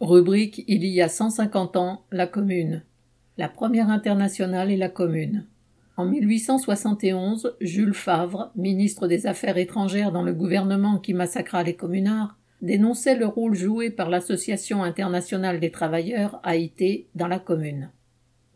Rubrique Il y a 150 ans, la Commune. La première internationale et la Commune. En 1871, Jules Favre, ministre des Affaires étrangères dans le gouvernement qui massacra les communards, dénonçait le rôle joué par l'Association internationale des travailleurs, AIT, dans la Commune.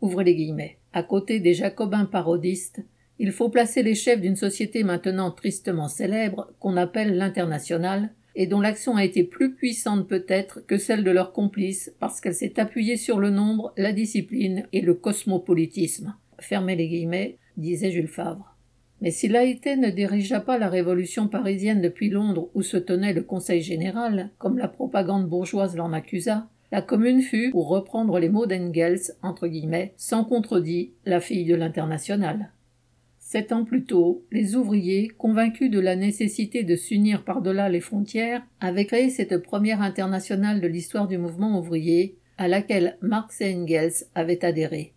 Ouvrez les guillemets. À côté des jacobins parodistes, il faut placer les chefs d'une société maintenant tristement célèbre, qu'on appelle l'internationale, et dont l'action a été plus puissante peut-être que celle de leurs complices parce qu'elle s'est appuyée sur le nombre, la discipline et le cosmopolitisme. Fermez les guillemets, disait Jules Favre. Mais si l'AIT ne dirigea pas la révolution parisienne depuis Londres où se tenait le Conseil général, comme la propagande bourgeoise l'en accusa, la commune fut, pour reprendre les mots d'Engels, entre guillemets, sans contredit, la fille de l'international. Sept ans plus tôt, les ouvriers, convaincus de la nécessité de s'unir par-delà les frontières, avaient créé cette première internationale de l'histoire du mouvement ouvrier, à laquelle Marx et Engels avaient adhéré.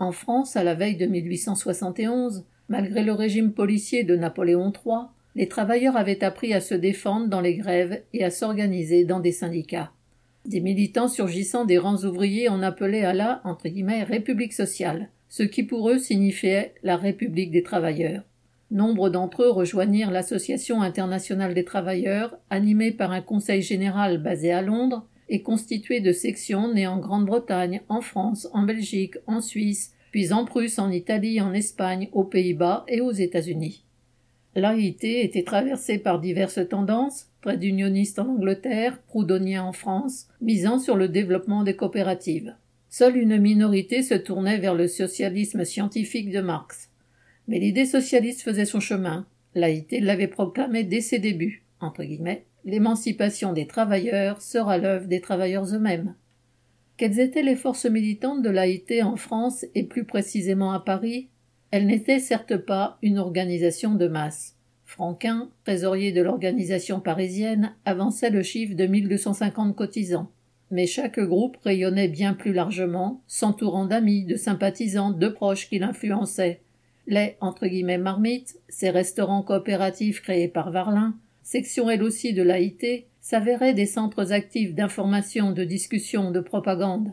En France, à la veille de 1871, malgré le régime policier de Napoléon III, les travailleurs avaient appris à se défendre dans les grèves et à s'organiser dans des syndicats. Des militants surgissant des rangs ouvriers en appelaient à la entre guillemets, République sociale, ce qui pour eux signifiait la République des travailleurs. Nombre d'entre eux rejoignirent l'Association internationale des travailleurs, animée par un conseil général basé à Londres et constitué de sections nées en Grande-Bretagne, en France, en Belgique, en Suisse, puis en Prusse, en Italie, en Espagne, aux Pays-Bas et aux États-Unis. L'AIT était traversée par diverses tendances, près unionistes en Angleterre, proudhonien en France, misant sur le développement des coopératives. Seule une minorité se tournait vers le socialisme scientifique de Marx. Mais l'idée socialiste faisait son chemin. L'AIT l'avait proclamé dès ses débuts. Entre guillemets, l'émancipation des travailleurs sera l'œuvre des travailleurs eux-mêmes. Quelles étaient les forces militantes de l'AIT en France et plus précisément à Paris? Elle n'était certes pas une organisation de masse. Franquin, trésorier de l'organisation parisienne, avançait le chiffre de 1250 cotisants mais chaque groupe rayonnait bien plus largement, s'entourant d'amis, de sympathisants, de proches qui l'influençaient. Les entre guillemets marmites, ces restaurants coopératifs créés par Varlin, section elle aussi de l'AIT, s'avéraient des centres actifs d'information, de discussion, de propagande.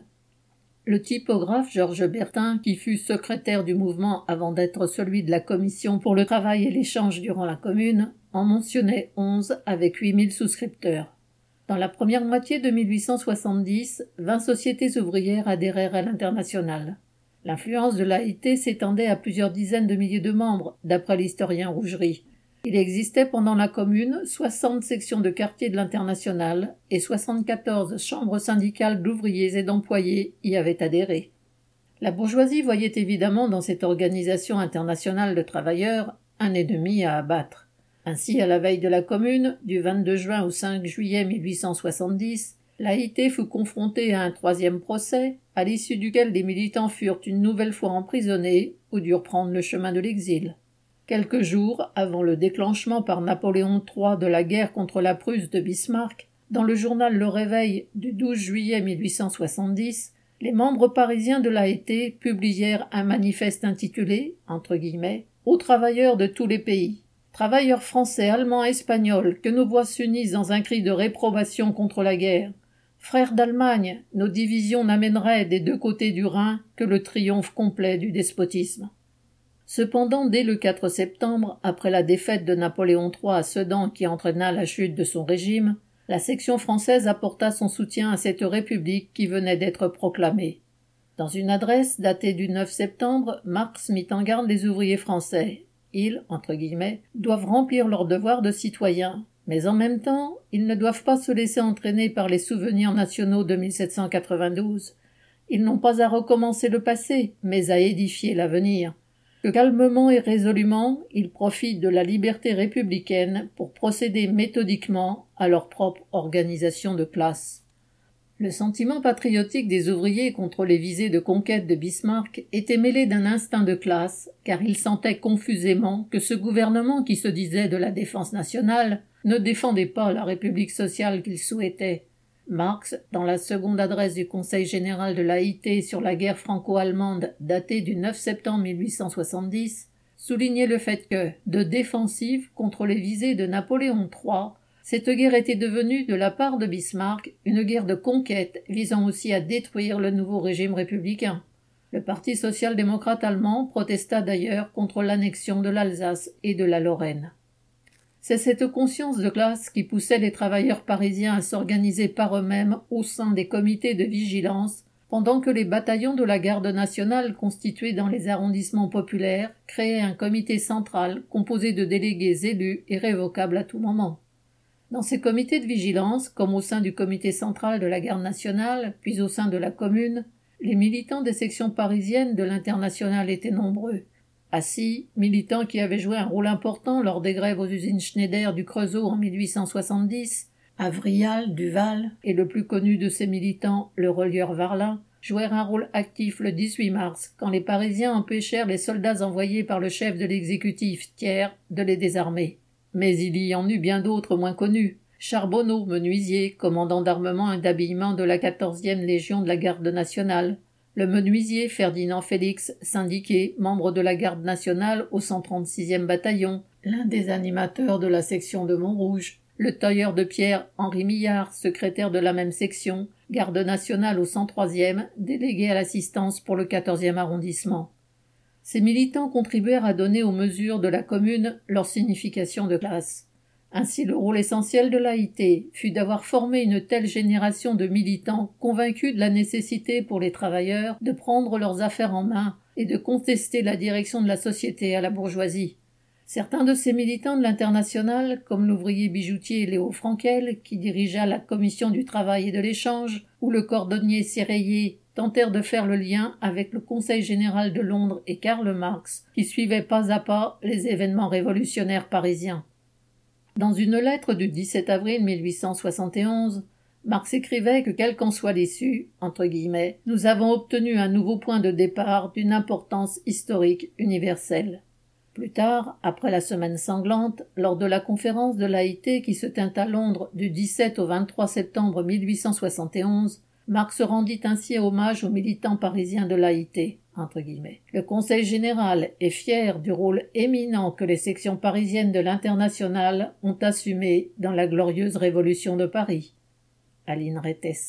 Le typographe Georges Bertin, qui fut secrétaire du mouvement avant d'être celui de la commission pour le travail et l'échange durant la commune, en mentionnait onze avec huit mille souscripteurs. Dans la première moitié de 1870, vingt sociétés ouvrières adhérèrent à l'international. L'influence de l'AIT s'étendait à plusieurs dizaines de milliers de membres, d'après l'historien Rougerie. Il existait pendant la Commune soixante sections de quartier de l'international et soixante-quatorze chambres syndicales d'ouvriers et d'employés y avaient adhéré. La bourgeoisie voyait évidemment dans cette organisation internationale de travailleurs un ennemi à abattre. Ainsi, à la veille de la Commune, du 22 juin au 5 juillet 1870, l'AIT fut confrontée à un troisième procès, à l'issue duquel des militants furent une nouvelle fois emprisonnés ou durent prendre le chemin de l'exil. Quelques jours avant le déclenchement par Napoléon III de la guerre contre la Prusse de Bismarck, dans le journal Le Réveil du 12 juillet 1870, les membres parisiens de l'AIT publièrent un manifeste intitulé, entre guillemets, aux travailleurs de tous les pays, Travailleurs français, allemands, espagnols, que nos voix s'unissent dans un cri de réprobation contre la guerre. Frères d'Allemagne, nos divisions n'amèneraient des deux côtés du Rhin que le triomphe complet du despotisme. Cependant, dès le 4 septembre, après la défaite de Napoléon III à Sedan qui entraîna la chute de son régime, la section française apporta son soutien à cette république qui venait d'être proclamée. Dans une adresse datée du 9 septembre, Marx mit en garde les ouvriers français ils, doivent remplir leur devoir de citoyens, mais en même temps, ils ne doivent pas se laisser entraîner par les souvenirs nationaux de 1792. Ils n'ont pas à recommencer le passé, mais à édifier l'avenir. Que calmement et résolument, ils profitent de la liberté républicaine pour procéder méthodiquement à leur propre organisation de classe. Le sentiment patriotique des ouvriers contre les visées de conquête de Bismarck était mêlé d'un instinct de classe, car ils sentaient confusément que ce gouvernement qui se disait de la défense nationale ne défendait pas la République sociale qu'ils souhaitaient. Marx, dans la seconde adresse du Conseil général de l'AIT sur la guerre franco-allemande datée du 9 septembre 1870, soulignait le fait que, de défensive contre les visées de Napoléon III, Cette guerre était devenue, de la part de Bismarck, une guerre de conquête visant aussi à détruire le nouveau régime républicain. Le Parti social-démocrate allemand protesta d'ailleurs contre l'annexion de l'Alsace et de la Lorraine. C'est cette conscience de classe qui poussait les travailleurs parisiens à s'organiser par eux-mêmes au sein des comités de vigilance, pendant que les bataillons de la garde nationale constitués dans les arrondissements populaires créaient un comité central composé de délégués élus et révocables à tout moment. Dans ces comités de vigilance, comme au sein du comité central de la garde nationale, puis au sein de la commune, les militants des sections parisiennes de l'international étaient nombreux. Assis, militants qui avaient joué un rôle important lors des grèves aux usines Schneider du Creusot en 1870, Avrial, Duval, et le plus connu de ces militants, le relieur Varlin, jouèrent un rôle actif le 18 mars, quand les Parisiens empêchèrent les soldats envoyés par le chef de l'exécutif, Thiers, de les désarmer. Mais il y en eut bien d'autres moins connus. Charbonneau, menuisier, commandant d'armement et d'habillement de la 14e Légion de la Garde nationale, le menuisier Ferdinand Félix, syndiqué, membre de la Garde nationale au 136e bataillon, l'un des animateurs de la section de Montrouge, le tailleur de pierre Henri Millard, secrétaire de la même section, garde nationale au 103e, délégué à l'assistance pour le 14e arrondissement. Ces militants contribuèrent à donner aux mesures de la commune leur signification de classe. Ainsi le rôle essentiel de l'AIT fut d'avoir formé une telle génération de militants convaincus de la nécessité pour les travailleurs de prendre leurs affaires en main et de contester la direction de la société à la bourgeoisie. Certains de ces militants de l'international, comme l'ouvrier bijoutier Léo Frankel, qui dirigea la commission du travail et de l'échange, ou le cordonnier Serreillé, tentèrent de faire le lien avec le Conseil général de Londres et Karl Marx, qui suivait pas à pas les événements révolutionnaires parisiens. Dans une lettre du 17 avril 1871, Marx écrivait que quel qu'en soit l'issue, entre guillemets, nous avons obtenu un nouveau point de départ d'une importance historique universelle. Plus tard, après la semaine sanglante, lors de la conférence de l'AIT qui se tint à Londres du 17 au 23 septembre 1871, Marx rendit ainsi hommage aux militants parisiens de l'AIT. Le Conseil général est fier du rôle éminent que les sections parisiennes de l'Internationale ont assumé dans la glorieuse Révolution de Paris. Aline Rettes.